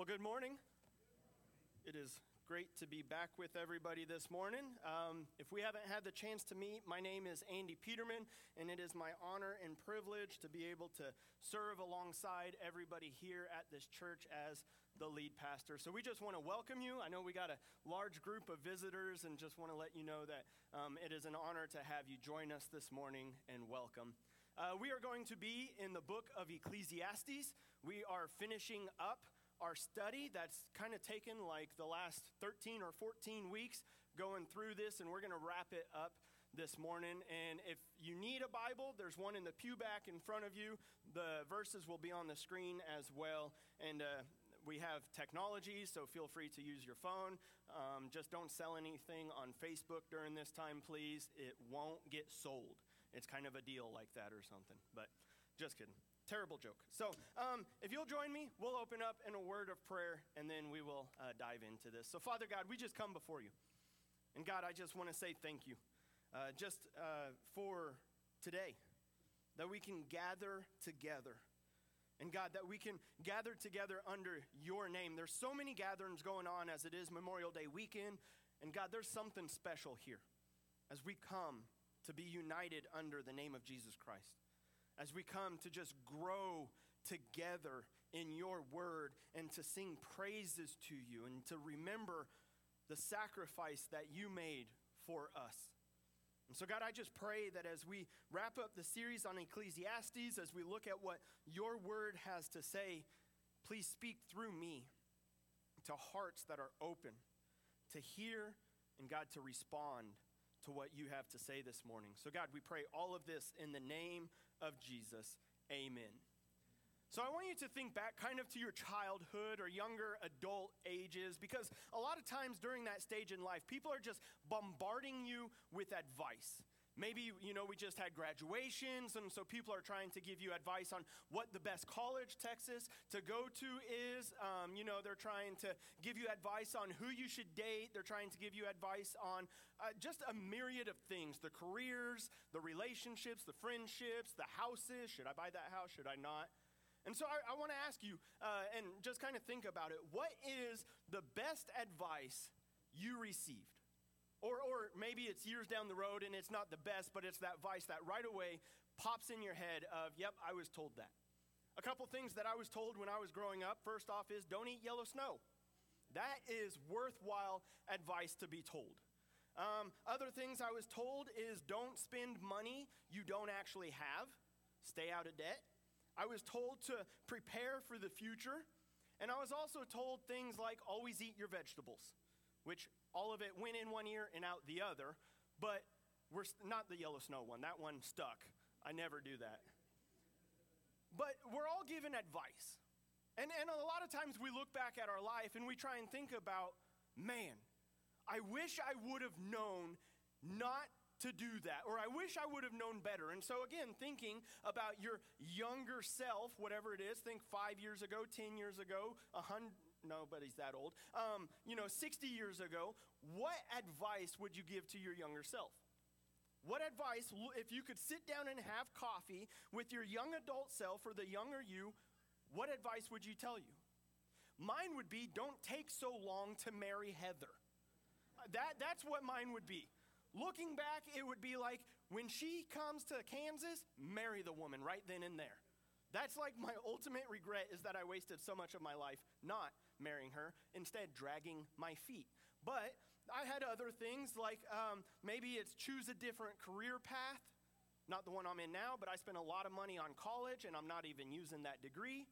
Well, good morning. It is great to be back with everybody this morning. Um, if we haven't had the chance to meet, my name is Andy Peterman, and it is my honor and privilege to be able to serve alongside everybody here at this church as the lead pastor. So we just want to welcome you. I know we got a large group of visitors, and just want to let you know that um, it is an honor to have you join us this morning and welcome. Uh, we are going to be in the book of Ecclesiastes. We are finishing up our study that's kind of taken like the last 13 or 14 weeks going through this, and we're going to wrap it up this morning. And if you need a Bible, there's one in the pew back in front of you. The verses will be on the screen as well. And uh, we have technology, so feel free to use your phone. Um, just don't sell anything on Facebook during this time, please. It won't get sold. It's kind of a deal like that or something. But just kidding. Terrible joke. So, um, if you'll join me, we'll open up in a word of prayer and then we will uh, dive into this. So, Father God, we just come before you. And God, I just want to say thank you uh, just uh, for today that we can gather together. And God, that we can gather together under your name. There's so many gatherings going on as it is Memorial Day weekend. And God, there's something special here as we come to be united under the name of Jesus Christ as we come to just grow together in your word and to sing praises to you and to remember the sacrifice that you made for us. And so, God, I just pray that as we wrap up the series on Ecclesiastes, as we look at what your word has to say, please speak through me to hearts that are open to hear and, God, to respond to what you have to say this morning. So, God, we pray all of this in the name of Jesus. Amen. So, I want you to think back kind of to your childhood or younger adult ages because a lot of times during that stage in life, people are just bombarding you with advice. Maybe, you know, we just had graduations, and so people are trying to give you advice on what the best college, Texas, to go to is. Um, you know, they're trying to give you advice on who you should date. They're trying to give you advice on uh, just a myriad of things the careers, the relationships, the friendships, the houses. Should I buy that house? Should I not? And so I, I want to ask you, uh, and just kind of think about it what is the best advice you received? Or, or maybe it's years down the road and it's not the best, but it's that vice that right away pops in your head of, yep, I was told that. A couple things that I was told when I was growing up. First off, is don't eat yellow snow. That is worthwhile advice to be told. Um, other things I was told is don't spend money you don't actually have, stay out of debt. I was told to prepare for the future. And I was also told things like always eat your vegetables, which all of it went in one ear and out the other, but we're not the yellow snow one. That one stuck. I never do that. But we're all given advice. And, and a lot of times we look back at our life and we try and think about, man, I wish I would have known not to do that, or I wish I would have known better. And so, again, thinking about your younger self, whatever it is, think five years ago, 10 years ago, a hundred nobody's that old. Um, you know, 60 years ago, what advice would you give to your younger self? What advice, if you could sit down and have coffee with your young adult self or the younger you, what advice would you tell you? Mine would be don't take so long to marry Heather. That, that's what mine would be. Looking back, it would be like when she comes to Kansas, marry the woman right then and there. That's like my ultimate regret is that I wasted so much of my life not marrying her, instead, dragging my feet. But I had other things like um, maybe it's choose a different career path, not the one I'm in now, but I spent a lot of money on college and I'm not even using that degree.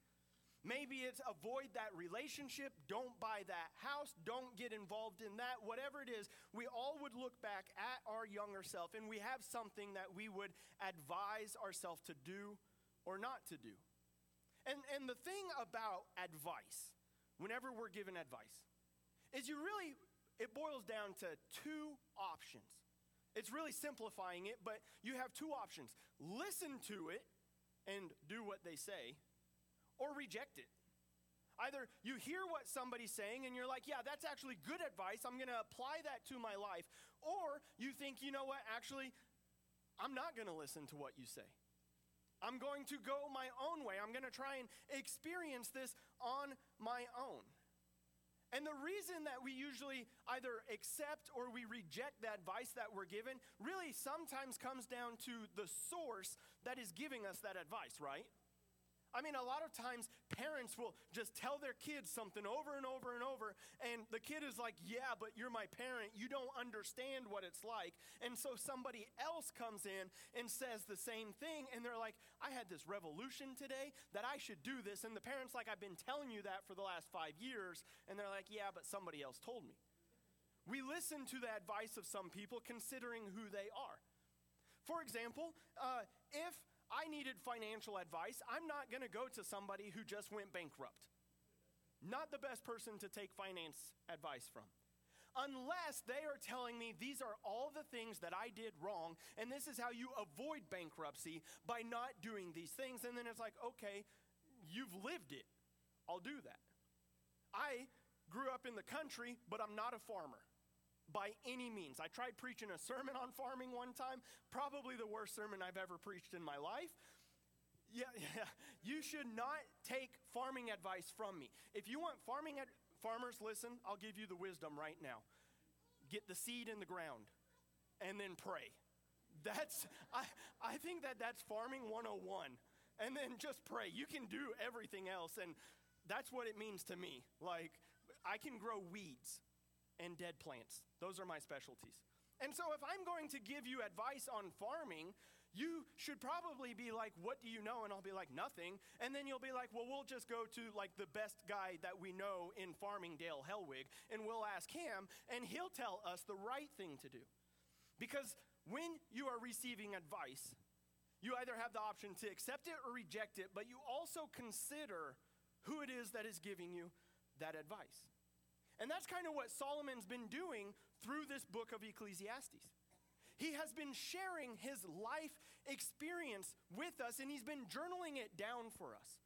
Maybe it's avoid that relationship, don't buy that house, don't get involved in that, whatever it is. We all would look back at our younger self and we have something that we would advise ourselves to do or not to do. And, and the thing about advice, whenever we're given advice, is you really, it boils down to two options. It's really simplifying it, but you have two options listen to it and do what they say, or reject it. Either you hear what somebody's saying and you're like, yeah, that's actually good advice. I'm going to apply that to my life. Or you think, you know what, actually, I'm not going to listen to what you say. I'm going to go my own way. I'm going to try and experience this on my own. And the reason that we usually either accept or we reject the advice that we're given really sometimes comes down to the source that is giving us that advice, right? I mean, a lot of times parents will just tell their kids something over and over and over, and the kid is like, Yeah, but you're my parent. You don't understand what it's like. And so somebody else comes in and says the same thing, and they're like, I had this revolution today that I should do this. And the parent's like, I've been telling you that for the last five years. And they're like, Yeah, but somebody else told me. We listen to the advice of some people considering who they are. For example, uh, if I needed financial advice, I'm not going to go to somebody who just went bankrupt. Not the best person to take finance advice from. Unless they are telling me these are all the things that I did wrong, and this is how you avoid bankruptcy by not doing these things. And then it's like, okay, you've lived it. I'll do that. I grew up in the country, but I'm not a farmer by any means. I tried preaching a sermon on farming one time, probably the worst sermon I've ever preached in my life. Yeah, yeah. You should not take farming advice from me. If you want farming ad- farmers, listen, I'll give you the wisdom right now. Get the seed in the ground and then pray. That's I I think that that's farming 101. And then just pray. You can do everything else and that's what it means to me. Like I can grow weeds and dead plants. Those are my specialties. And so, if I'm going to give you advice on farming, you should probably be like, What do you know? And I'll be like, Nothing. And then you'll be like, Well, we'll just go to like the best guy that we know in farming, Dale Helwig, and we'll ask him, and he'll tell us the right thing to do. Because when you are receiving advice, you either have the option to accept it or reject it, but you also consider who it is that is giving you that advice. And that's kind of what Solomon's been doing through this book of Ecclesiastes. He has been sharing his life experience with us and he's been journaling it down for us.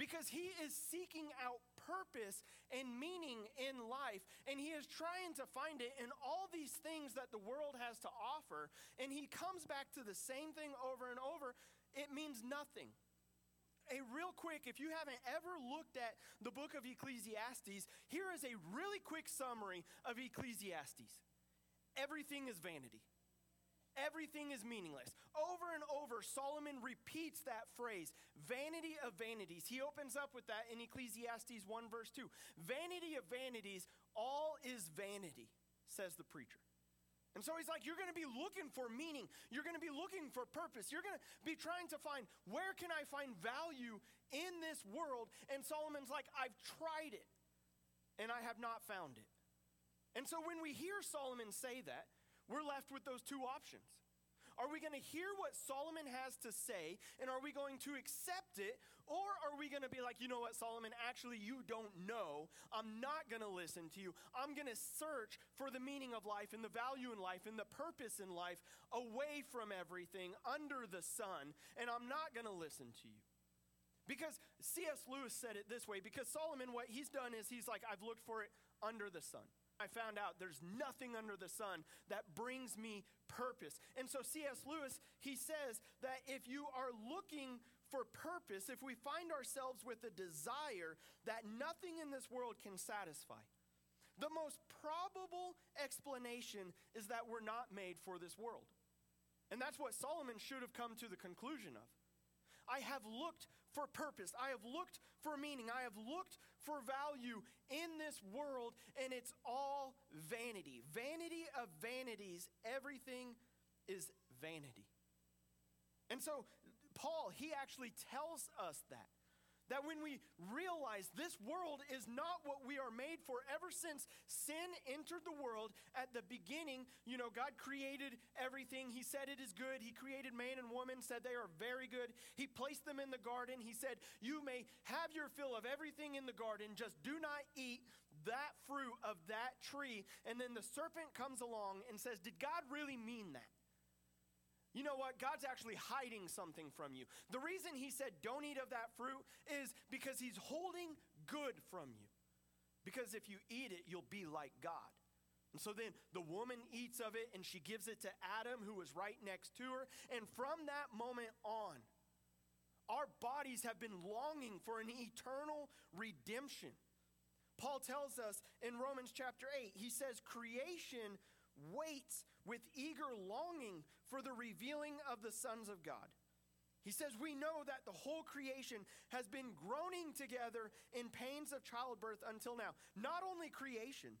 Because he is seeking out purpose and meaning in life and he is trying to find it in all these things that the world has to offer. And he comes back to the same thing over and over. It means nothing a real quick, if you haven't ever looked at the book of Ecclesiastes, here is a really quick summary of Ecclesiastes. Everything is vanity. Everything is meaningless. Over and over, Solomon repeats that phrase, vanity of vanities. He opens up with that in Ecclesiastes 1, verse 2. Vanity of vanities, all is vanity, says the preacher. And so he's like, You're going to be looking for meaning. You're going to be looking for purpose. You're going to be trying to find where can I find value in this world? And Solomon's like, I've tried it and I have not found it. And so when we hear Solomon say that, we're left with those two options. Are we going to hear what Solomon has to say and are we going to accept it? Or are we going to be like, you know what, Solomon, actually, you don't know. I'm not going to listen to you. I'm going to search for the meaning of life and the value in life and the purpose in life away from everything under the sun, and I'm not going to listen to you. Because C.S. Lewis said it this way because Solomon, what he's done is he's like, I've looked for it under the sun. I found out there's nothing under the sun that brings me purpose. And so C.S. Lewis, he says that if you are looking for purpose, if we find ourselves with a desire that nothing in this world can satisfy, the most probable explanation is that we're not made for this world. And that's what Solomon should have come to the conclusion of. I have looked for purpose. I have looked for meaning. I have looked for value in this world, and it's all vanity. Vanity of vanities. Everything is vanity. And so, Paul, he actually tells us that that when we realize this world is not what we are made for, ever since sin entered the world at the beginning, you know, God created everything. He said it is good. He created man and woman, said they are very good. He placed them in the garden. He said, You may have your fill of everything in the garden, just do not eat that fruit of that tree. And then the serpent comes along and says, Did God really mean that? You know what? God's actually hiding something from you. The reason he said, don't eat of that fruit, is because he's holding good from you. Because if you eat it, you'll be like God. And so then the woman eats of it and she gives it to Adam, who was right next to her. And from that moment on, our bodies have been longing for an eternal redemption. Paul tells us in Romans chapter 8, he says, Creation waits with eager longing for the revealing of the sons of God. He says, We know that the whole creation has been groaning together in pains of childbirth until now. Not only creation,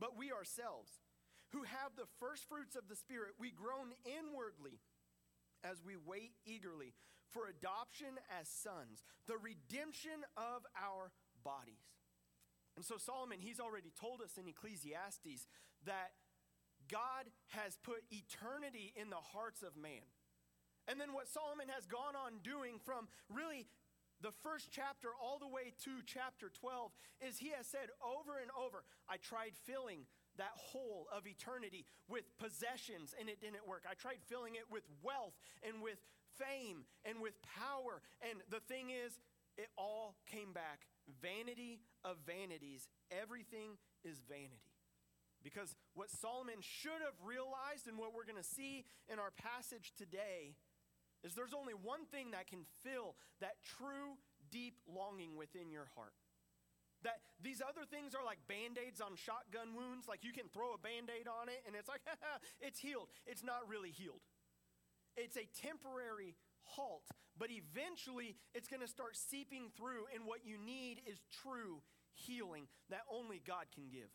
but we ourselves, who have the first fruits of the Spirit, we groan inwardly as we wait eagerly for adoption as sons, the redemption of our bodies. And so, Solomon, he's already told us in Ecclesiastes that God has put eternity in the hearts of man. And then what Solomon has gone on doing from really the first chapter all the way to chapter 12 is he has said over and over, I tried filling that hole of eternity with possessions and it didn't work. I tried filling it with wealth and with fame and with power. And the thing is, it all came back vanity of vanities. Everything is vanity. Because what Solomon should have realized and what we're going to see in our passage today is there's only one thing that can fill that true, deep longing within your heart. That these other things are like band aids on shotgun wounds. Like you can throw a band aid on it and it's like, it's healed. It's not really healed. It's a temporary halt, but eventually it's going to start seeping through, and what you need is true healing that only God can give.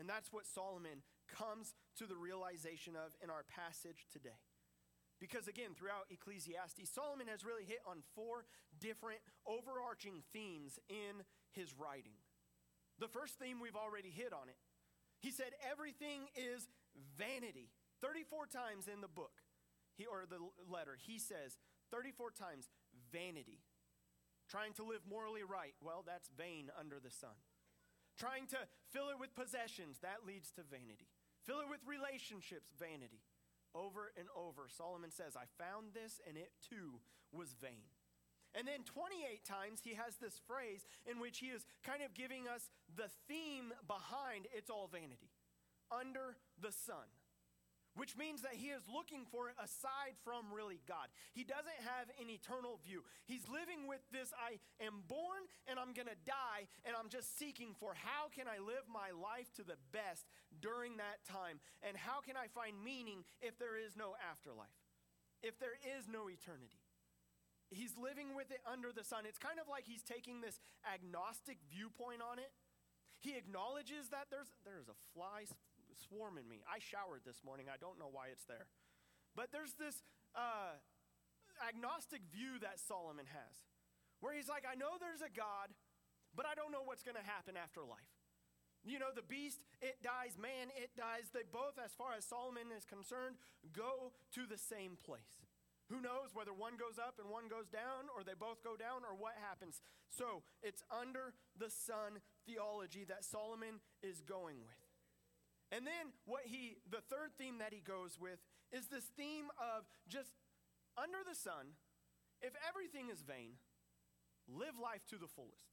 And that's what Solomon comes to the realization of in our passage today. Because again, throughout Ecclesiastes, Solomon has really hit on four different overarching themes in his writing. The first theme, we've already hit on it. He said, Everything is vanity. 34 times in the book, he, or the letter, he says 34 times, vanity. Trying to live morally right, well, that's vain under the sun. Trying to fill it with possessions, that leads to vanity. Fill it with relationships, vanity over and over. Solomon says, I found this and it too was vain. And then 28 times he has this phrase in which he is kind of giving us the theme behind it's all vanity under the sun which means that he is looking for it aside from really God. He doesn't have an eternal view. He's living with this I am born and I'm going to die, and I'm just seeking for how can I live my life to the best during that time, and how can I find meaning if there is no afterlife, if there is no eternity. He's living with it under the sun. It's kind of like he's taking this agnostic viewpoint on it. He acknowledges that there's, there's a fly swarming me. I showered this morning. I don't know why it's there. But there's this uh, agnostic view that Solomon has, where he's like, I know there's a God, but I don't know what's going to happen after life. You know, the beast, it dies, man, it dies. They both, as far as Solomon is concerned, go to the same place. Who knows whether one goes up and one goes down, or they both go down, or what happens? So it's under the sun theology that Solomon is going with. And then what he the third theme that he goes with is this theme of just under the sun, if everything is vain, live life to the fullest.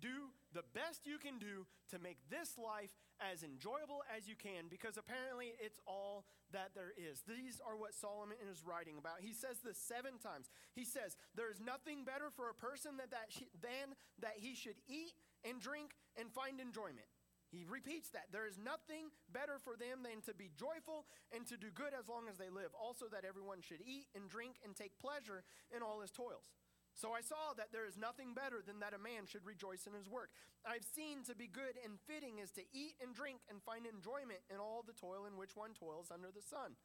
Do the best you can do to make this life as enjoyable as you can because apparently it's all that there is. These are what Solomon is writing about. He says this seven times. He says, There is nothing better for a person that, that than that he should eat and drink and find enjoyment. He repeats that. There is nothing better for them than to be joyful and to do good as long as they live. Also, that everyone should eat and drink and take pleasure in all his toils. So I saw that there is nothing better than that a man should rejoice in his work. I've seen to be good and fitting is to eat and drink and find enjoyment in all the toil in which one toils under the sun.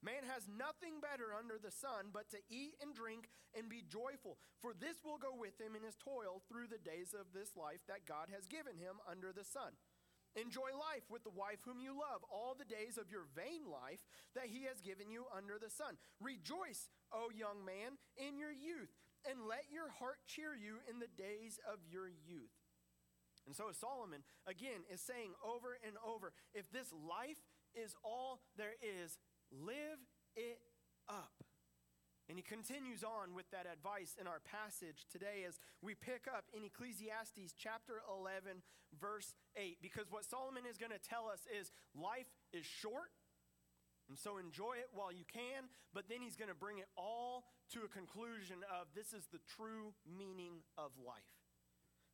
Man has nothing better under the sun but to eat and drink and be joyful, for this will go with him in his toil through the days of this life that God has given him under the sun. Enjoy life with the wife whom you love all the days of your vain life that he has given you under the sun. Rejoice, O young man, in your youth, and let your heart cheer you in the days of your youth. And so Solomon, again, is saying over and over if this life is all there is, live it up. And he continues on with that advice in our passage today as we pick up in Ecclesiastes chapter 11, verse 8. Because what Solomon is going to tell us is life is short, and so enjoy it while you can, but then he's going to bring it all to a conclusion of this is the true meaning of life.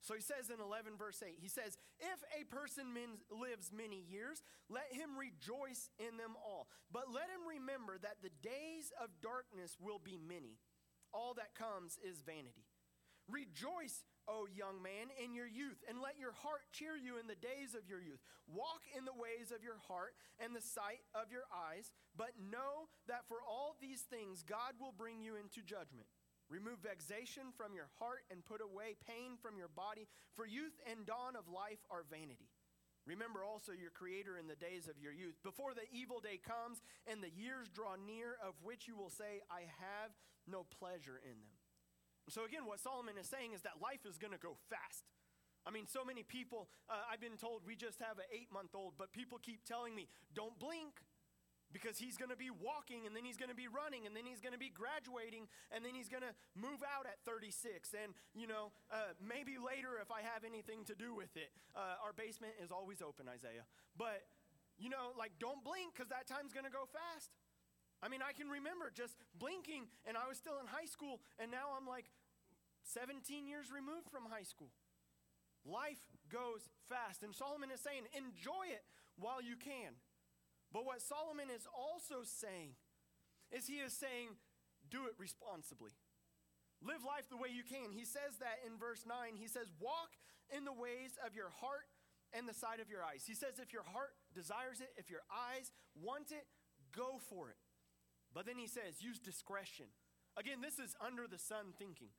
So he says in 11, verse 8, he says, If a person min- lives many years, let him rejoice in them all. But let him remember that the days of darkness will be many. All that comes is vanity. Rejoice, O young man, in your youth, and let your heart cheer you in the days of your youth. Walk in the ways of your heart and the sight of your eyes, but know that for all these things God will bring you into judgment. Remove vexation from your heart and put away pain from your body, for youth and dawn of life are vanity. Remember also your Creator in the days of your youth, before the evil day comes and the years draw near, of which you will say, I have no pleasure in them. And so, again, what Solomon is saying is that life is going to go fast. I mean, so many people, uh, I've been told we just have an eight month old, but people keep telling me, don't blink, because he's going to be walking and then he's going to be running and then he's going to be graduating and then he's going to move out at 36 and you know uh, maybe later if i have anything to do with it. Uh, our basement is always open isaiah. But you know like don't blink because that time's going to go fast. I mean i can remember just blinking and i was still in high school and now i'm like 17 years removed from high school. Life goes fast and solomon is saying enjoy it while you can but what Solomon is also saying is he is saying, do it responsibly. Live life the way you can. He says that in verse 9. He says, walk in the ways of your heart and the sight of your eyes. He says, if your heart desires it, if your eyes want it, go for it. But then he says, use discretion. Again, this is under the sun thinking.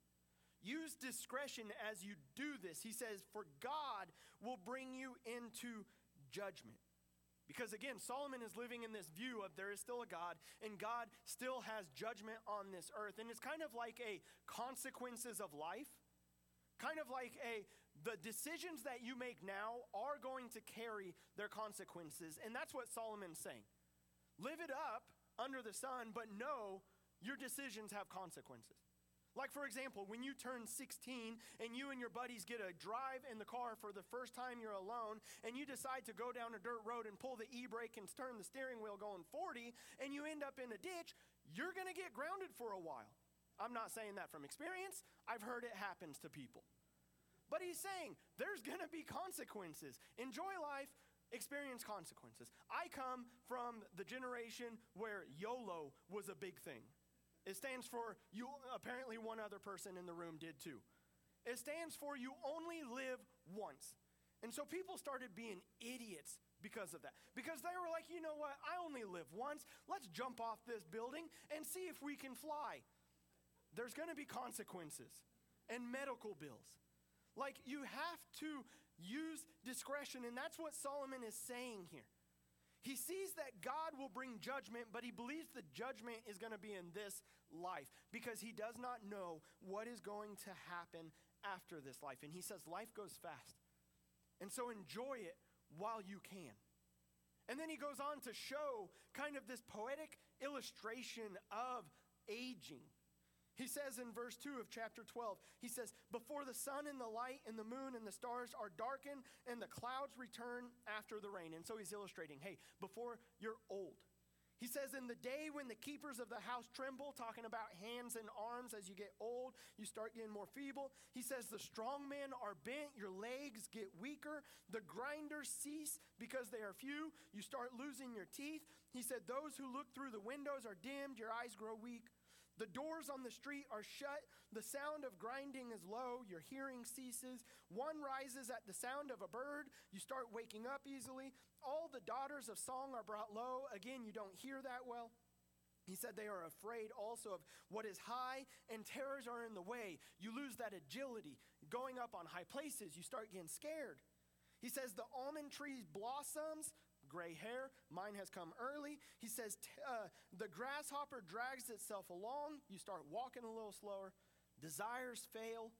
Use discretion as you do this. He says, for God will bring you into judgment. Because again, Solomon is living in this view of there is still a God and God still has judgment on this earth. And it's kind of like a consequences of life. Kind of like a the decisions that you make now are going to carry their consequences. And that's what Solomon's saying. Live it up under the sun, but know your decisions have consequences. Like, for example, when you turn 16 and you and your buddies get a drive in the car for the first time you're alone, and you decide to go down a dirt road and pull the e brake and turn the steering wheel going 40, and you end up in a ditch, you're going to get grounded for a while. I'm not saying that from experience, I've heard it happens to people. But he's saying there's going to be consequences. Enjoy life, experience consequences. I come from the generation where YOLO was a big thing. It stands for you, apparently, one other person in the room did too. It stands for you only live once. And so people started being idiots because of that. Because they were like, you know what? I only live once. Let's jump off this building and see if we can fly. There's going to be consequences and medical bills. Like, you have to use discretion. And that's what Solomon is saying here. He sees that God will bring judgment, but he believes the judgment is going to be in this life because he does not know what is going to happen after this life. And he says life goes fast. And so enjoy it while you can. And then he goes on to show kind of this poetic illustration of aging. He says in verse 2 of chapter 12, he says, Before the sun and the light and the moon and the stars are darkened and the clouds return after the rain. And so he's illustrating, hey, before you're old. He says, In the day when the keepers of the house tremble, talking about hands and arms as you get old, you start getting more feeble. He says, The strong men are bent, your legs get weaker, the grinders cease because they are few, you start losing your teeth. He said, Those who look through the windows are dimmed, your eyes grow weak. The doors on the street are shut. The sound of grinding is low. Your hearing ceases. One rises at the sound of a bird. You start waking up easily. All the daughters of song are brought low. Again, you don't hear that well. He said they are afraid also of what is high, and terrors are in the way. You lose that agility. Going up on high places, you start getting scared. He says the almond tree blossoms, gray hair. Mine has come early. He says, uh, The grasshopper drags itself along. You start walking a little slower. Desires fail.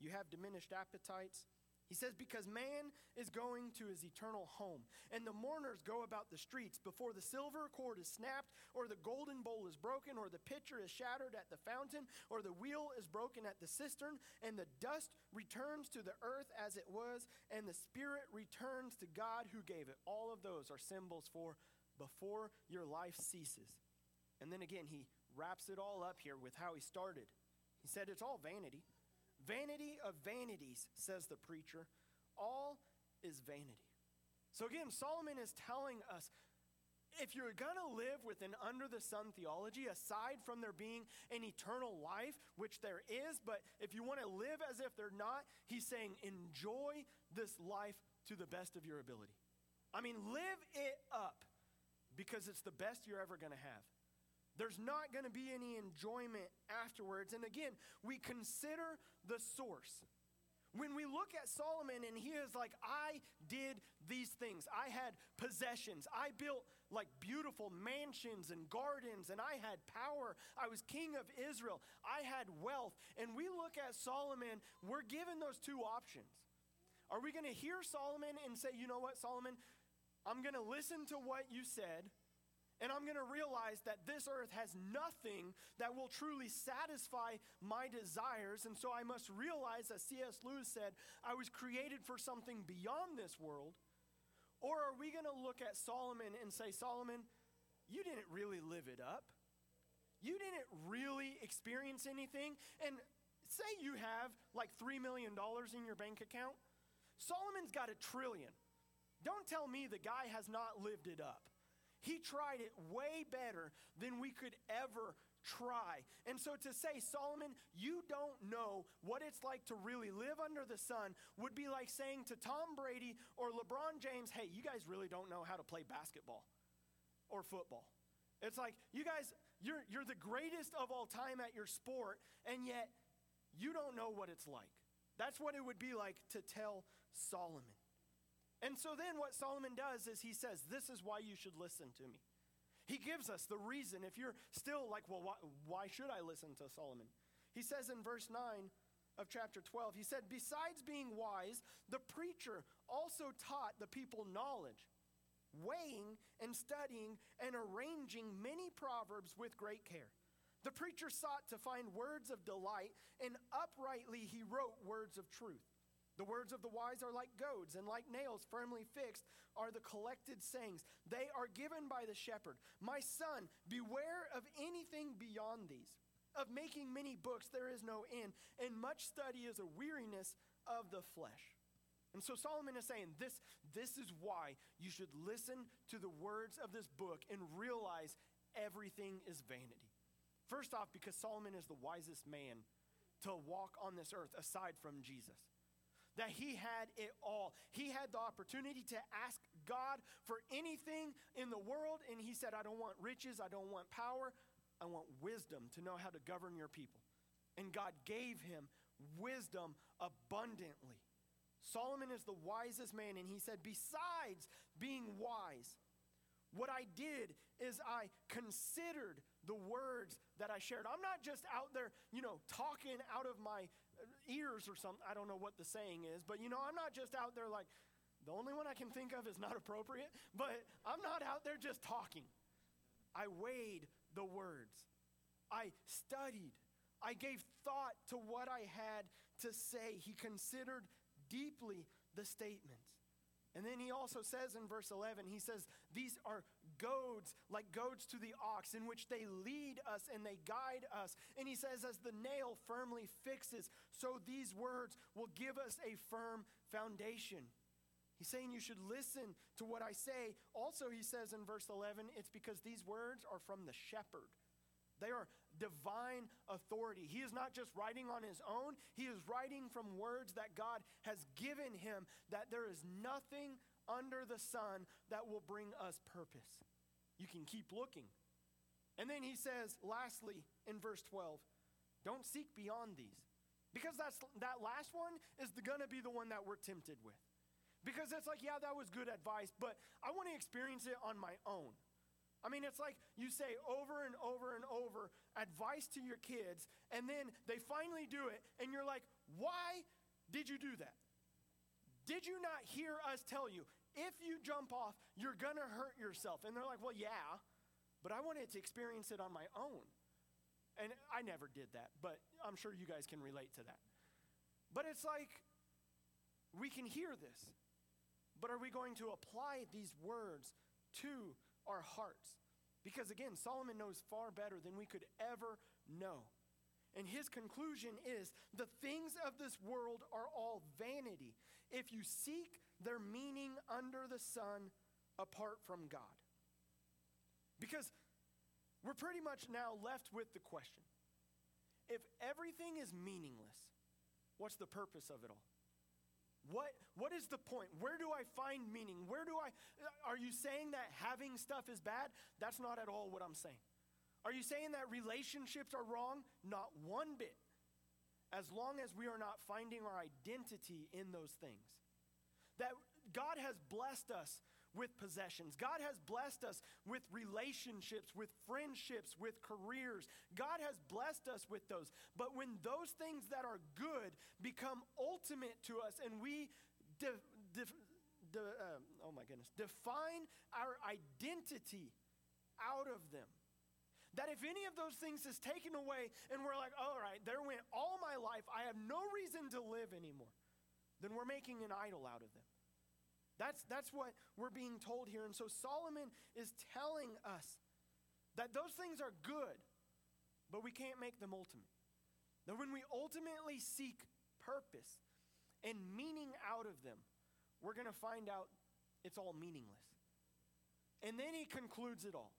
You have diminished appetites. He says, Because man is going to his eternal home, and the mourners go about the streets before the silver cord is snapped, or the golden bowl is broken, or the pitcher is shattered at the fountain, or the wheel is broken at the cistern, and the dust returns to the earth as it was, and the spirit returns to God who gave it. All of those are symbols for before your life ceases. And then again, he wraps it all up here with how he started. He said, It's all vanity. Vanity of vanities, says the preacher. All is vanity. So again, Solomon is telling us if you're going to live with an under the sun theology, aside from there being an eternal life, which there is, but if you want to live as if they're not, he's saying enjoy this life to the best of your ability. I mean, live it up because it's the best you're ever going to have. There's not going to be any enjoyment afterwards. And again, we consider the source. When we look at Solomon and he is like, I did these things. I had possessions. I built like beautiful mansions and gardens, and I had power. I was king of Israel. I had wealth. And we look at Solomon, we're given those two options. Are we going to hear Solomon and say, you know what, Solomon, I'm going to listen to what you said, and I'm going to realize that this earth has nothing that will truly satisfy my desires. And so I must realize, as C.S. Lewis said, I was created for something beyond this world. Or are we going to look at Solomon and say, Solomon, you didn't really live it up? You didn't really experience anything? And say you have like $3 million in your bank account. Solomon's got a trillion. Don't tell me the guy has not lived it up. He tried it way better than we could ever try. And so to say, Solomon, you don't know what it's like to really live under the sun would be like saying to Tom Brady or LeBron James, hey, you guys really don't know how to play basketball or football. It's like, you guys, you're, you're the greatest of all time at your sport, and yet you don't know what it's like. That's what it would be like to tell Solomon. And so then what Solomon does is he says, This is why you should listen to me. He gives us the reason. If you're still like, Well, why, why should I listen to Solomon? He says in verse 9 of chapter 12, he said, Besides being wise, the preacher also taught the people knowledge, weighing and studying and arranging many proverbs with great care. The preacher sought to find words of delight, and uprightly he wrote words of truth. The words of the wise are like goads, and like nails firmly fixed are the collected sayings. They are given by the shepherd. My son, beware of anything beyond these. Of making many books, there is no end, and much study is a weariness of the flesh. And so Solomon is saying this, this is why you should listen to the words of this book and realize everything is vanity. First off, because Solomon is the wisest man to walk on this earth aside from Jesus that he had it all. He had the opportunity to ask God for anything in the world, and he said, I don't want riches, I don't want power, I want wisdom to know how to govern your people. And God gave him wisdom abundantly. Solomon is the wisest man, and he said, Besides being wise, what I did is I considered the words that I shared. I'm not just out there, you know, talking out of my ears or something. I don't know what the saying is, but you know, I'm not just out there like, the only one I can think of is not appropriate, but I'm not out there just talking. I weighed the words, I studied, I gave thought to what I had to say. He considered deeply the statements. And then he also says in verse 11, he says, These are goads, like goads to the ox, in which they lead us and they guide us. And he says, As the nail firmly fixes, so these words will give us a firm foundation. He's saying you should listen to what I say. Also, he says in verse 11, it's because these words are from the shepherd. They are divine authority. He is not just writing on his own, he is writing from words that God has given him, that there is nothing under the sun that will bring us purpose. You can keep looking. And then he says, lastly, in verse 12, don't seek beyond these. Because that's, that last one is going to be the one that we're tempted with. Because it's like, yeah, that was good advice, but I want to experience it on my own. I mean, it's like you say over and over and over advice to your kids, and then they finally do it, and you're like, why did you do that? Did you not hear us tell you, if you jump off, you're going to hurt yourself? And they're like, well, yeah, but I wanted to experience it on my own. And I never did that, but I'm sure you guys can relate to that. But it's like, we can hear this, but are we going to apply these words to our hearts. Because again, Solomon knows far better than we could ever know. And his conclusion is the things of this world are all vanity if you seek their meaning under the sun apart from God. Because we're pretty much now left with the question if everything is meaningless, what's the purpose of it all? What, what is the point? Where do I find meaning? Where do I. Are you saying that having stuff is bad? That's not at all what I'm saying. Are you saying that relationships are wrong? Not one bit. As long as we are not finding our identity in those things. That God has blessed us with possessions. God has blessed us with relationships, with friendships, with careers. God has blessed us with those. But when those things that are good become ultimate to us and we, de- de- de- uh, oh my goodness, define our identity out of them. That if any of those things is taken away and we're like, all right, there went all my life, I have no reason to live anymore, then we're making an idol out of them. That's, that's what we're being told here. And so Solomon is telling us that those things are good, but we can't make them ultimate. That when we ultimately seek purpose and meaning out of them, we're going to find out it's all meaningless. And then he concludes it all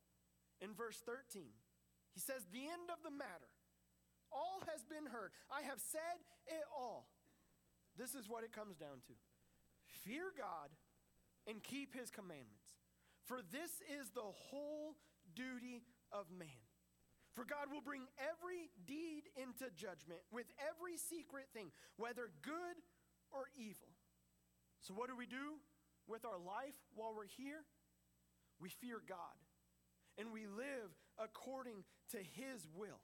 in verse 13. He says, The end of the matter, all has been heard. I have said it all. This is what it comes down to fear God and keep his commandments. For this is the whole duty of man. For God will bring every deed into judgment with every secret thing, whether good or evil. So, what do we do with our life while we're here? We fear God and we live according to His will.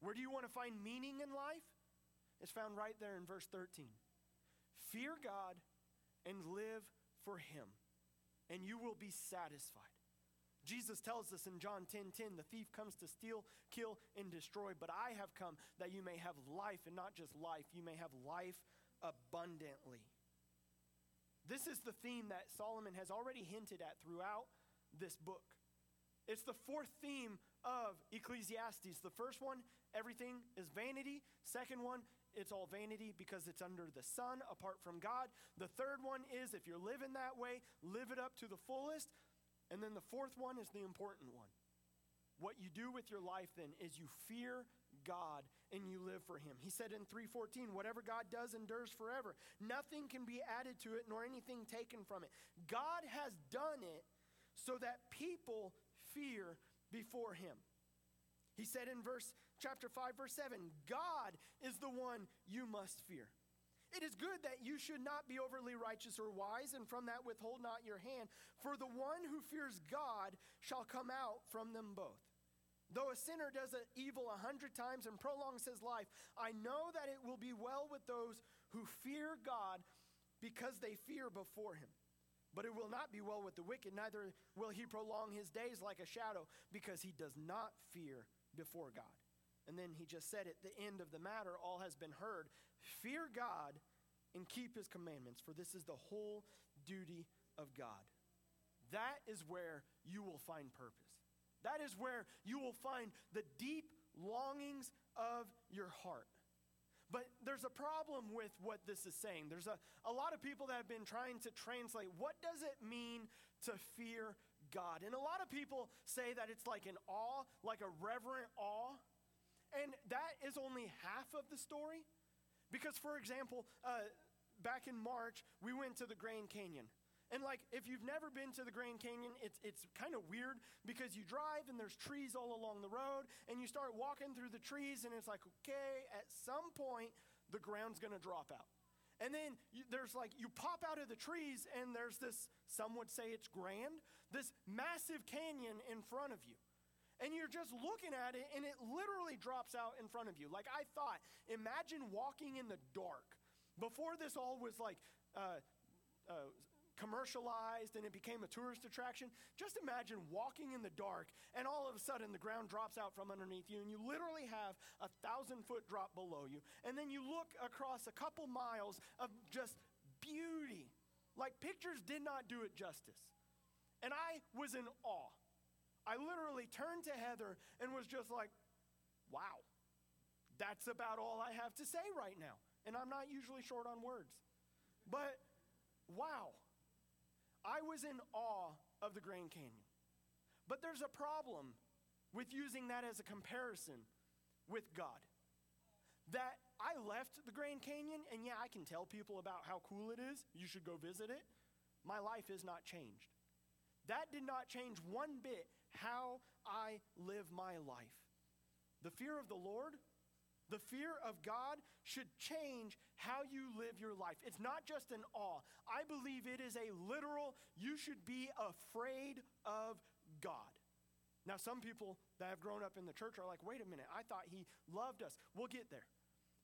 Where do you want to find meaning in life? It's found right there in verse 13. Fear God and live for him, and you will be satisfied. Jesus tells us in John 10 10, the thief comes to steal, kill, and destroy, but I have come that you may have life, and not just life, you may have life abundantly. This is the theme that Solomon has already hinted at throughout this book. It's the fourth theme of Ecclesiastes. The first one, everything is vanity. Second one, it's all vanity because it's under the sun apart from God. The third one is if you're living that way, live it up to the fullest. And then the fourth one is the important one. What you do with your life then is you fear God and you live for him. He said in 3:14, whatever God does endures forever. Nothing can be added to it nor anything taken from it. God has done it so that people fear before him. He said in verse chapter 5 verse 7, God is the one you must fear. It is good that you should not be overly righteous or wise, and from that withhold not your hand. For the one who fears God shall come out from them both. Though a sinner does an evil a hundred times and prolongs his life, I know that it will be well with those who fear God because they fear before him. But it will not be well with the wicked, neither will he prolong his days like a shadow, because he does not fear before God. And then he just said at the end of the matter, all has been heard. Fear God and keep his commandments, for this is the whole duty of God. That is where you will find purpose. That is where you will find the deep longings of your heart. But there's a problem with what this is saying. There's a, a lot of people that have been trying to translate what does it mean to fear God? And a lot of people say that it's like an awe, like a reverent awe. And that is only half of the story. Because, for example, uh, back in March, we went to the Grand Canyon. And like, if you've never been to the Grand Canyon, it's, it's kind of weird because you drive and there's trees all along the road, and you start walking through the trees, and it's like, okay, at some point, the ground's gonna drop out. And then you, there's like, you pop out of the trees, and there's this, some would say it's grand, this massive canyon in front of you and you're just looking at it and it literally drops out in front of you. Like I thought, imagine walking in the dark. Before this all was like uh, uh, commercialized and it became a tourist attraction, just imagine walking in the dark and all of a sudden the ground drops out from underneath you and you literally have a thousand foot drop below you. And then you look across a couple miles of just beauty. Like pictures did not do it justice. And I was in awe. I literally turned to Heather and was just like, wow, That's about all I have to say right now. And I'm not usually short on words. But wow, I was in awe of the Grand Canyon. But there's a problem with using that as a comparison with God. That I left the Grand Canyon, and yeah, I can tell people about how cool it is. You should go visit it. My life is not changed. That did not change one bit how I live my life. The fear of the Lord, the fear of God should change how you live your life. It's not just an awe. I believe it is a literal, you should be afraid of God. Now, some people that have grown up in the church are like, wait a minute, I thought he loved us. We'll get there.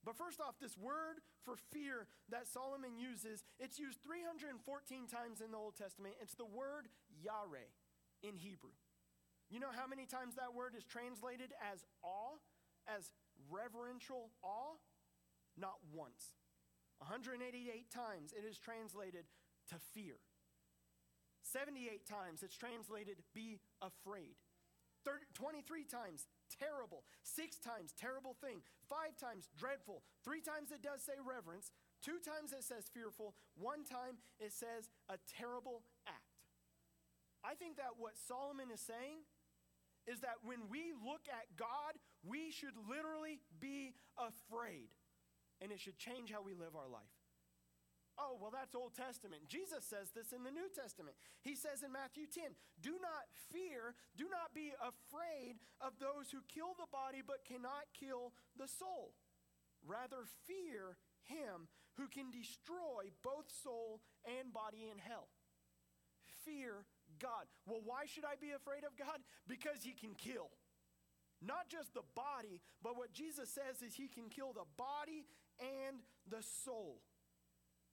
But first off, this word for fear that Solomon uses, it's used 314 times in the Old Testament. It's the word yare in Hebrew. You know how many times that word is translated as awe, as reverential awe? Not once. 188 times it is translated to fear. 78 times it's translated be afraid. 30, 23 times, terrible. Six times, terrible thing. Five times, dreadful. Three times it does say reverence. Two times it says fearful. One time it says a terrible act. I think that what Solomon is saying is that when we look at God, we should literally be afraid. And it should change how we live our life. Oh, well, that's Old Testament. Jesus says this in the New Testament. He says in Matthew 10 Do not fear, do not be afraid of those who kill the body but cannot kill the soul. Rather, fear him who can destroy both soul and body in hell. Fear God. Well, why should I be afraid of God? Because he can kill. Not just the body, but what Jesus says is he can kill the body and the soul.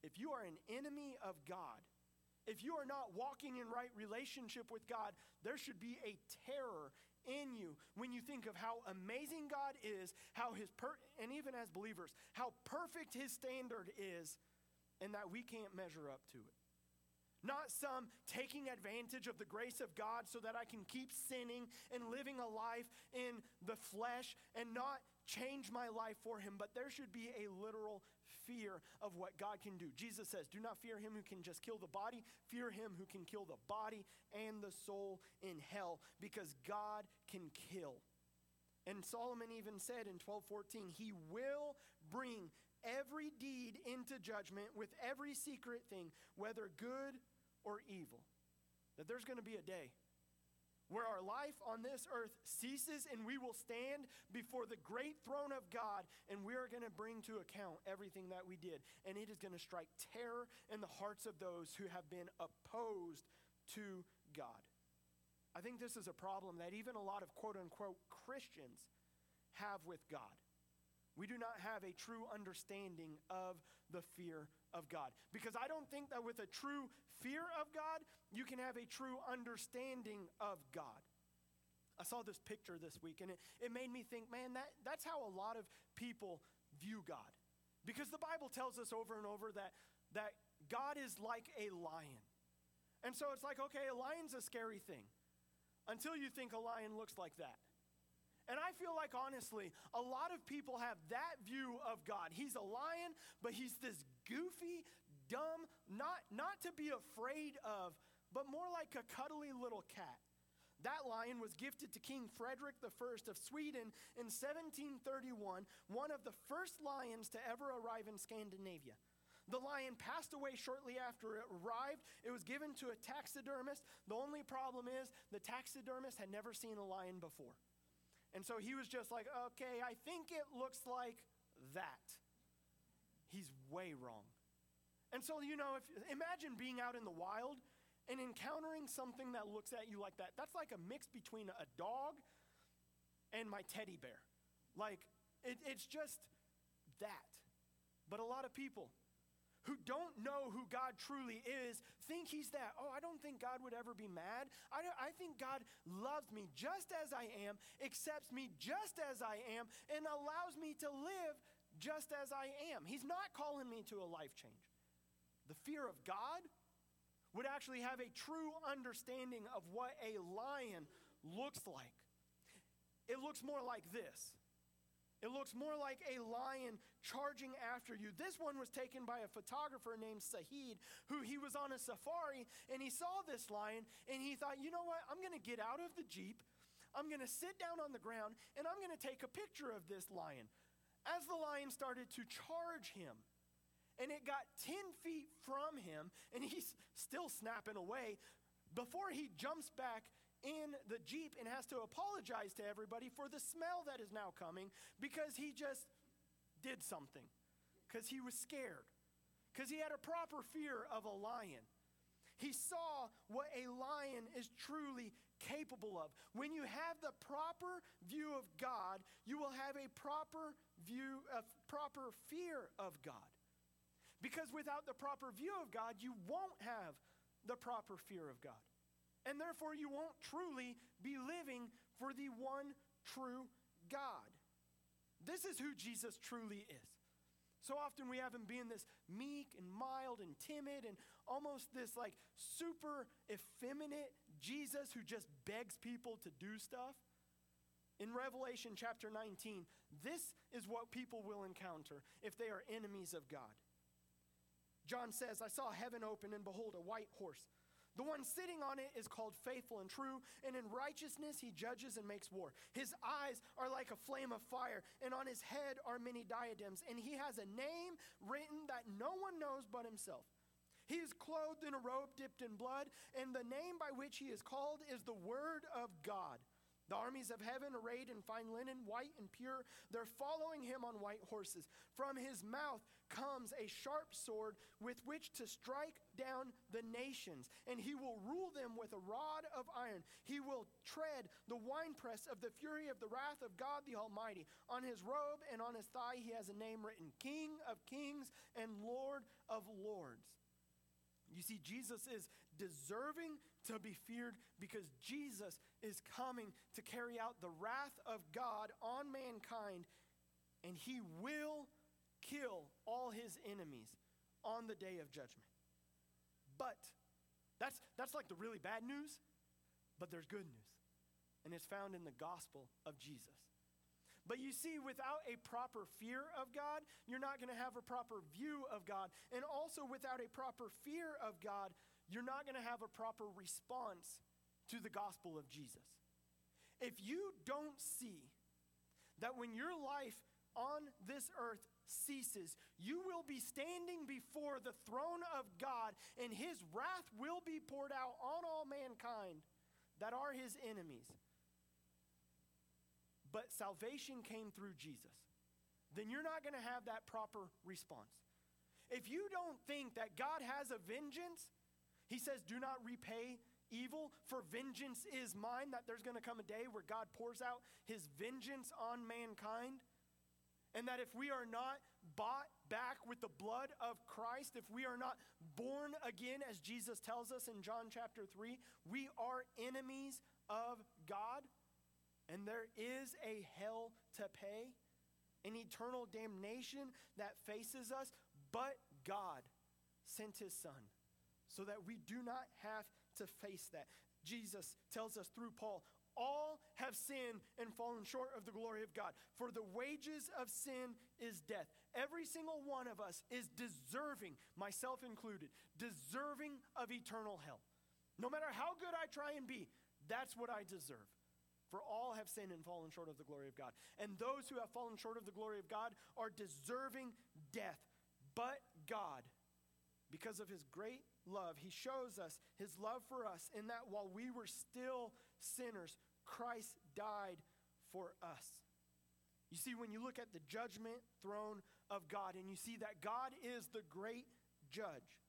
If you are an enemy of God, if you are not walking in right relationship with God, there should be a terror in you when you think of how amazing God is, how his per- and even as believers, how perfect his standard is, and that we can't measure up to it. Not some taking advantage of the grace of God so that I can keep sinning and living a life in the flesh and not change my life for Him, but there should be a literal fear of what God can do. Jesus says, Do not fear him who can just kill the body, fear him who can kill the body and the soul in hell, because God can kill. And Solomon even said in 12:14, he will bring every deed into judgment with every secret thing, whether good or evil. That there's going to be a day where our life on this earth ceases and we will stand before the great throne of God and we are going to bring to account everything that we did. And it is going to strike terror in the hearts of those who have been opposed to God. I think this is a problem that even a lot of quote unquote Christians have with God. We do not have a true understanding of the fear of God. Because I don't think that with a true fear of God, you can have a true understanding of God. I saw this picture this week and it, it made me think, man, that, that's how a lot of people view God. Because the Bible tells us over and over that, that God is like a lion. And so it's like, okay, a lion's a scary thing until you think a lion looks like that. And I feel like, honestly, a lot of people have that view of God. He's a lion, but he's this goofy, dumb, not, not to be afraid of, but more like a cuddly little cat. That lion was gifted to King Frederick I of Sweden in 1731, one of the first lions to ever arrive in Scandinavia. The lion passed away shortly after it arrived. It was given to a taxidermist. The only problem is the taxidermist had never seen a lion before. And so he was just like, okay, I think it looks like that. He's way wrong. And so, you know, if imagine being out in the wild and encountering something that looks at you like that. That's like a mix between a dog and my teddy bear. Like, it, it's just that. But a lot of people, who don't know who God truly is think he's that. Oh, I don't think God would ever be mad. I, I think God loves me just as I am, accepts me just as I am, and allows me to live just as I am. He's not calling me to a life change. The fear of God would actually have a true understanding of what a lion looks like. It looks more like this It looks more like a lion charging after you. This one was taken by a photographer named Sahid, who he was on a safari and he saw this lion and he thought, you know what? I'm going to get out of the Jeep. I'm going to sit down on the ground and I'm going to take a picture of this lion. As the lion started to charge him, and it got 10 feet from him, and he's still snapping away, before he jumps back in the Jeep and has to apologize to everybody for the smell that is now coming because he just did something, because he was scared, because he had a proper fear of a lion. He saw what a lion is truly capable of. When you have the proper view of God, you will have a proper view of proper fear of God. Because without the proper view of God, you won't have the proper fear of God. And therefore, you won't truly be living for the one true God. This is who Jesus truly is. So often we have him being this meek and mild and timid and almost this like super effeminate Jesus who just begs people to do stuff. In Revelation chapter 19, this is what people will encounter if they are enemies of God. John says, I saw heaven open and behold a white horse. The one sitting on it is called faithful and true, and in righteousness he judges and makes war. His eyes are like a flame of fire, and on his head are many diadems, and he has a name written that no one knows but himself. He is clothed in a robe dipped in blood, and the name by which he is called is the Word of God. The armies of heaven, arrayed in fine linen, white and pure, they're following him on white horses. From his mouth comes a sharp sword with which to strike down the nations, and he will rule them with a rod of iron. He will tread the winepress of the fury of the wrath of God the Almighty. On his robe and on his thigh, he has a name written King of Kings and Lord of Lords. You see, Jesus is deserving to be feared because Jesus is coming to carry out the wrath of God on mankind, and he will kill all his enemies on the day of judgment. But that's, that's like the really bad news, but there's good news, and it's found in the gospel of Jesus. But you see, without a proper fear of God, you're not going to have a proper view of God. And also, without a proper fear of God, you're not going to have a proper response to the gospel of Jesus. If you don't see that when your life on this earth ceases, you will be standing before the throne of God, and his wrath will be poured out on all mankind that are his enemies but salvation came through Jesus, then you're not going to have that proper response. If you don't think that God has a vengeance, he says, do not repay evil, for vengeance is mine, that there's going to come a day where God pours out his vengeance on mankind. And that if we are not bought back with the blood of Christ, if we are not born again, as Jesus tells us in John chapter 3, we are enemies of God. And there is a hell to pay, an eternal damnation that faces us, but God sent his son so that we do not have to face that. Jesus tells us through Paul, all have sinned and fallen short of the glory of God. For the wages of sin is death. Every single one of us is deserving, myself included, deserving of eternal hell. No matter how good I try and be, that's what I deserve. For all have sinned and fallen short of the glory of God. And those who have fallen short of the glory of God are deserving death. But God, because of his great love, he shows us his love for us in that while we were still sinners, Christ died for us. You see, when you look at the judgment throne of God and you see that God is the great judge,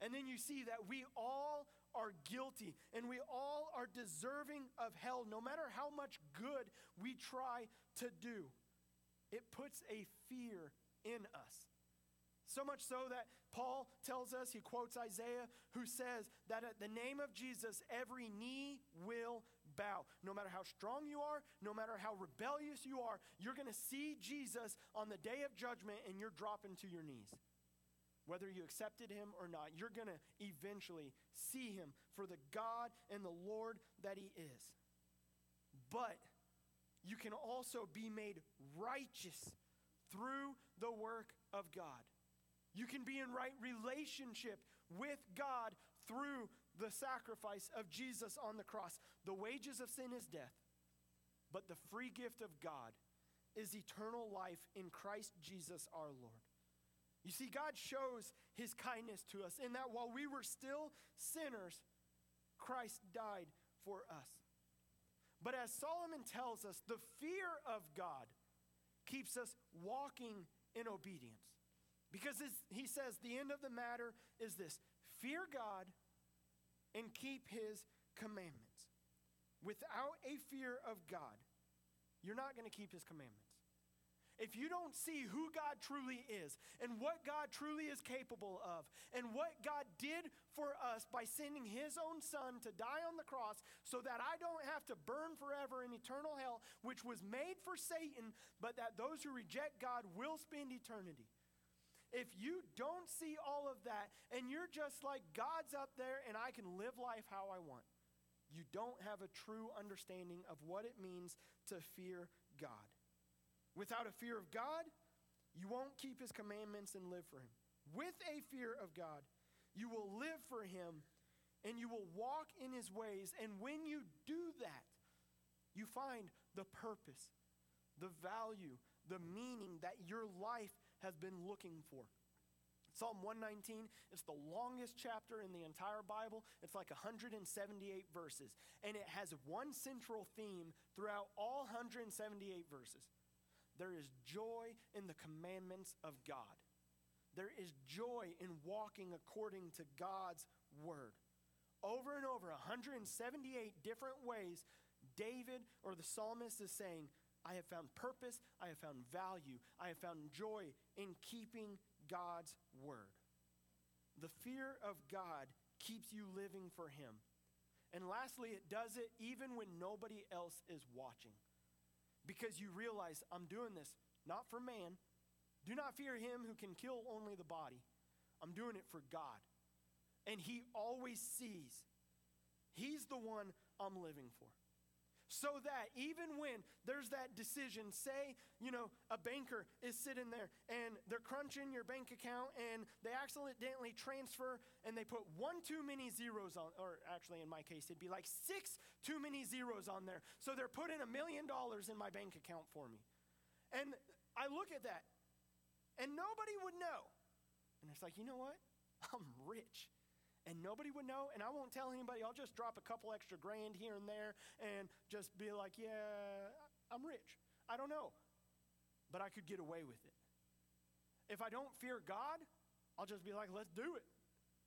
and then you see that we all are guilty and we all are deserving of hell, no matter how much good we try to do. It puts a fear in us. So much so that Paul tells us, he quotes Isaiah, who says that at the name of Jesus, every knee will bow. No matter how strong you are, no matter how rebellious you are, you're going to see Jesus on the day of judgment and you're dropping to your knees whether you accepted him or not, you're going to eventually see him for the God and the Lord that he is. But you can also be made righteous through the work of God. You can be in right relationship with God through the sacrifice of Jesus on the cross. The wages of sin is death, but the free gift of God is eternal life in Christ Jesus our Lord. You see, God shows his kindness to us in that while we were still sinners, Christ died for us. But as Solomon tells us, the fear of God keeps us walking in obedience. Because he says the end of the matter is this fear God and keep his commandments. Without a fear of God, you're not going to keep his commandments. If you don't see who God truly is and what God truly is capable of and what God did for us by sending his own son to die on the cross so that I don't have to burn forever in eternal hell, which was made for Satan, but that those who reject God will spend eternity. If you don't see all of that and you're just like, God's up there and I can live life how I want, you don't have a true understanding of what it means to fear God. Without a fear of God, you won't keep his commandments and live for him. With a fear of God, you will live for him and you will walk in his ways. And when you do that, you find the purpose, the value, the meaning that your life has been looking for. Psalm 119 is the longest chapter in the entire Bible. It's like 178 verses, and it has one central theme throughout all 178 verses. There is joy in the commandments of God. There is joy in walking according to God's word. Over and over, 178 different ways, David or the psalmist is saying, I have found purpose, I have found value, I have found joy in keeping God's word. The fear of God keeps you living for Him. And lastly, it does it even when nobody else is watching because you realize I'm doing this not for man. Do not fear him who can kill only the body. I'm doing it for God. And he always sees. He's the one I'm living for. So that even when there's that decision, say, you know, a banker is sitting there and they're crunching your bank account and they accidentally transfer and they put one too many zeros on, or actually in my case, it'd be like six too many zeros on there. So they're putting a million dollars in my bank account for me. And I look at that and nobody would know. And it's like, you know what? I'm rich and nobody would know, and I won't tell anybody. I'll just drop a couple extra grand here and there and just be like, yeah, I'm rich. I don't know. But I could get away with it. If I don't fear God, I'll just be like, let's do it.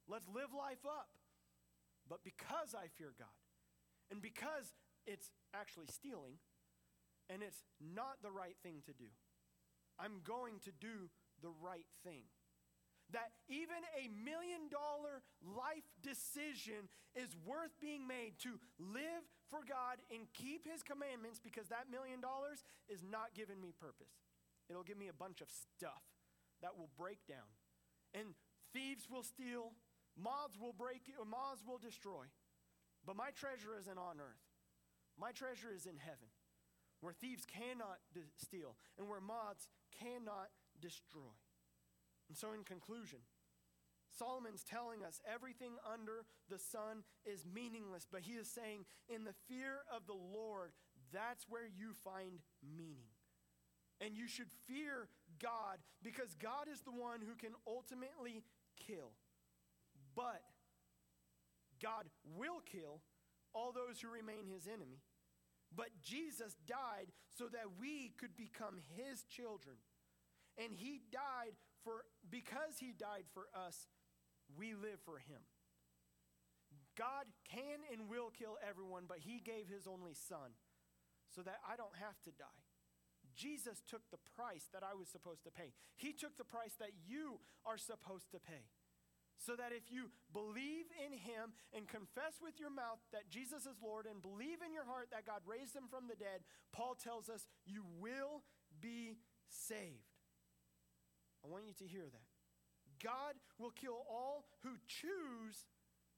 Let's live life up. But because I fear God, and because it's actually stealing, and it's not the right thing to do, I'm going to do the right thing that even a million dollar life decision is worth being made to live for God and keep His commandments because that million dollars is not giving me purpose. It'll give me a bunch of stuff that will break down. And thieves will steal, moths will break, moths will destroy. But my treasure isn't on earth. My treasure is in heaven, where thieves cannot steal and where moths cannot destroy. And so, in conclusion, Solomon's telling us everything under the sun is meaningless, but he is saying, in the fear of the Lord, that's where you find meaning. And you should fear God because God is the one who can ultimately kill. But God will kill all those who remain his enemy. But Jesus died so that we could become his children. And he died for because he died for us, we live for him. God can and will kill everyone, but he gave his only son so that I don't have to die. Jesus took the price that I was supposed to pay. He took the price that you are supposed to pay. So that if you believe in him and confess with your mouth that Jesus is Lord and believe in your heart that God raised him from the dead, Paul tells us you will be saved. I want you to hear that. God will kill all who choose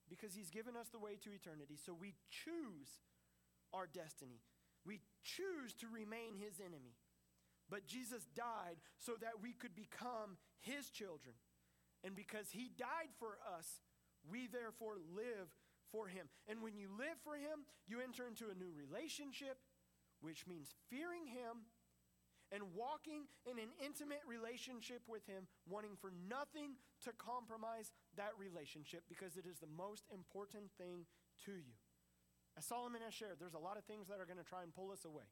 because he's given us the way to eternity. So we choose our destiny. We choose to remain his enemy. But Jesus died so that we could become his children. And because he died for us, we therefore live for him. And when you live for him, you enter into a new relationship, which means fearing him and walking in an intimate relationship with him, wanting for nothing to compromise that relationship because it is the most important thing to you. As Solomon has shared, there's a lot of things that are going to try and pull us away.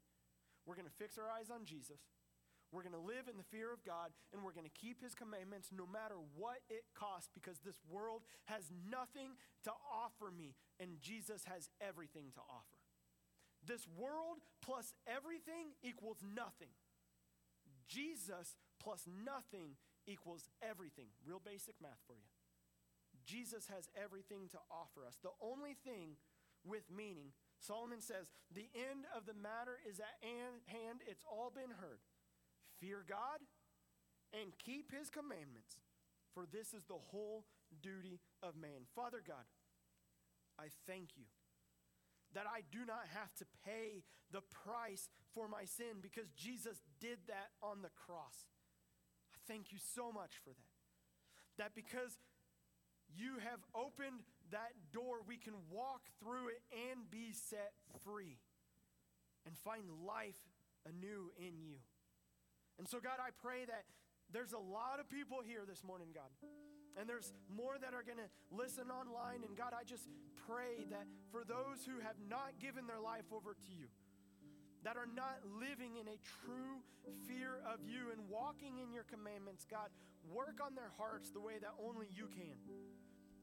We're going to fix our eyes on Jesus. We're going to live in the fear of God and we're going to keep his commandments no matter what it costs because this world has nothing to offer me and Jesus has everything to offer. This world plus everything equals nothing. Jesus plus nothing equals everything. Real basic math for you. Jesus has everything to offer us. The only thing with meaning, Solomon says, the end of the matter is at hand, it's all been heard. Fear God and keep his commandments, for this is the whole duty of man. Father God, I thank you that I do not have to pay the price for my sin because Jesus did that on the cross. I thank you so much for that. That because you have opened that door, we can walk through it and be set free and find life anew in you. And so, God, I pray that there's a lot of people here this morning, God. And there's more that are going to listen online. And God, I just pray that for those who have not given their life over to you, that are not living in a true fear of you and walking in your commandments, God, work on their hearts the way that only you can.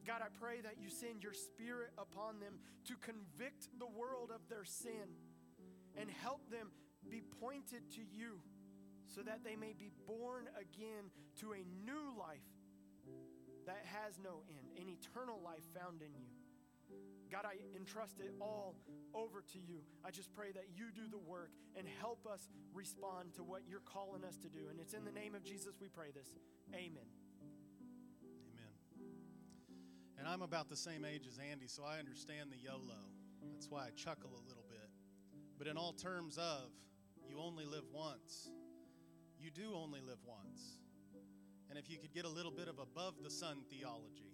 God, I pray that you send your spirit upon them to convict the world of their sin and help them be pointed to you so that they may be born again to a new life that has no end, an eternal life found in you. God, I entrust it all over to you. I just pray that you do the work and help us respond to what you're calling us to do. And it's in the name of Jesus we pray this. Amen. Amen. And I'm about the same age as Andy, so I understand the YOLO. That's why I chuckle a little bit. But in all terms of, you only live once, you do only live once. And if you could get a little bit of above the sun theology,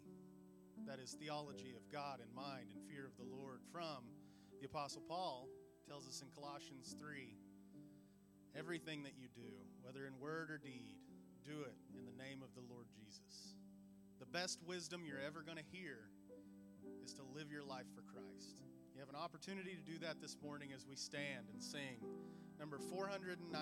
that is theology of God and mind and fear of the Lord from the Apostle Paul tells us in Colossians 3 everything that you do, whether in word or deed, do it in the name of the Lord Jesus. The best wisdom you're ever going to hear is to live your life for Christ. You have an opportunity to do that this morning as we stand and sing number 409.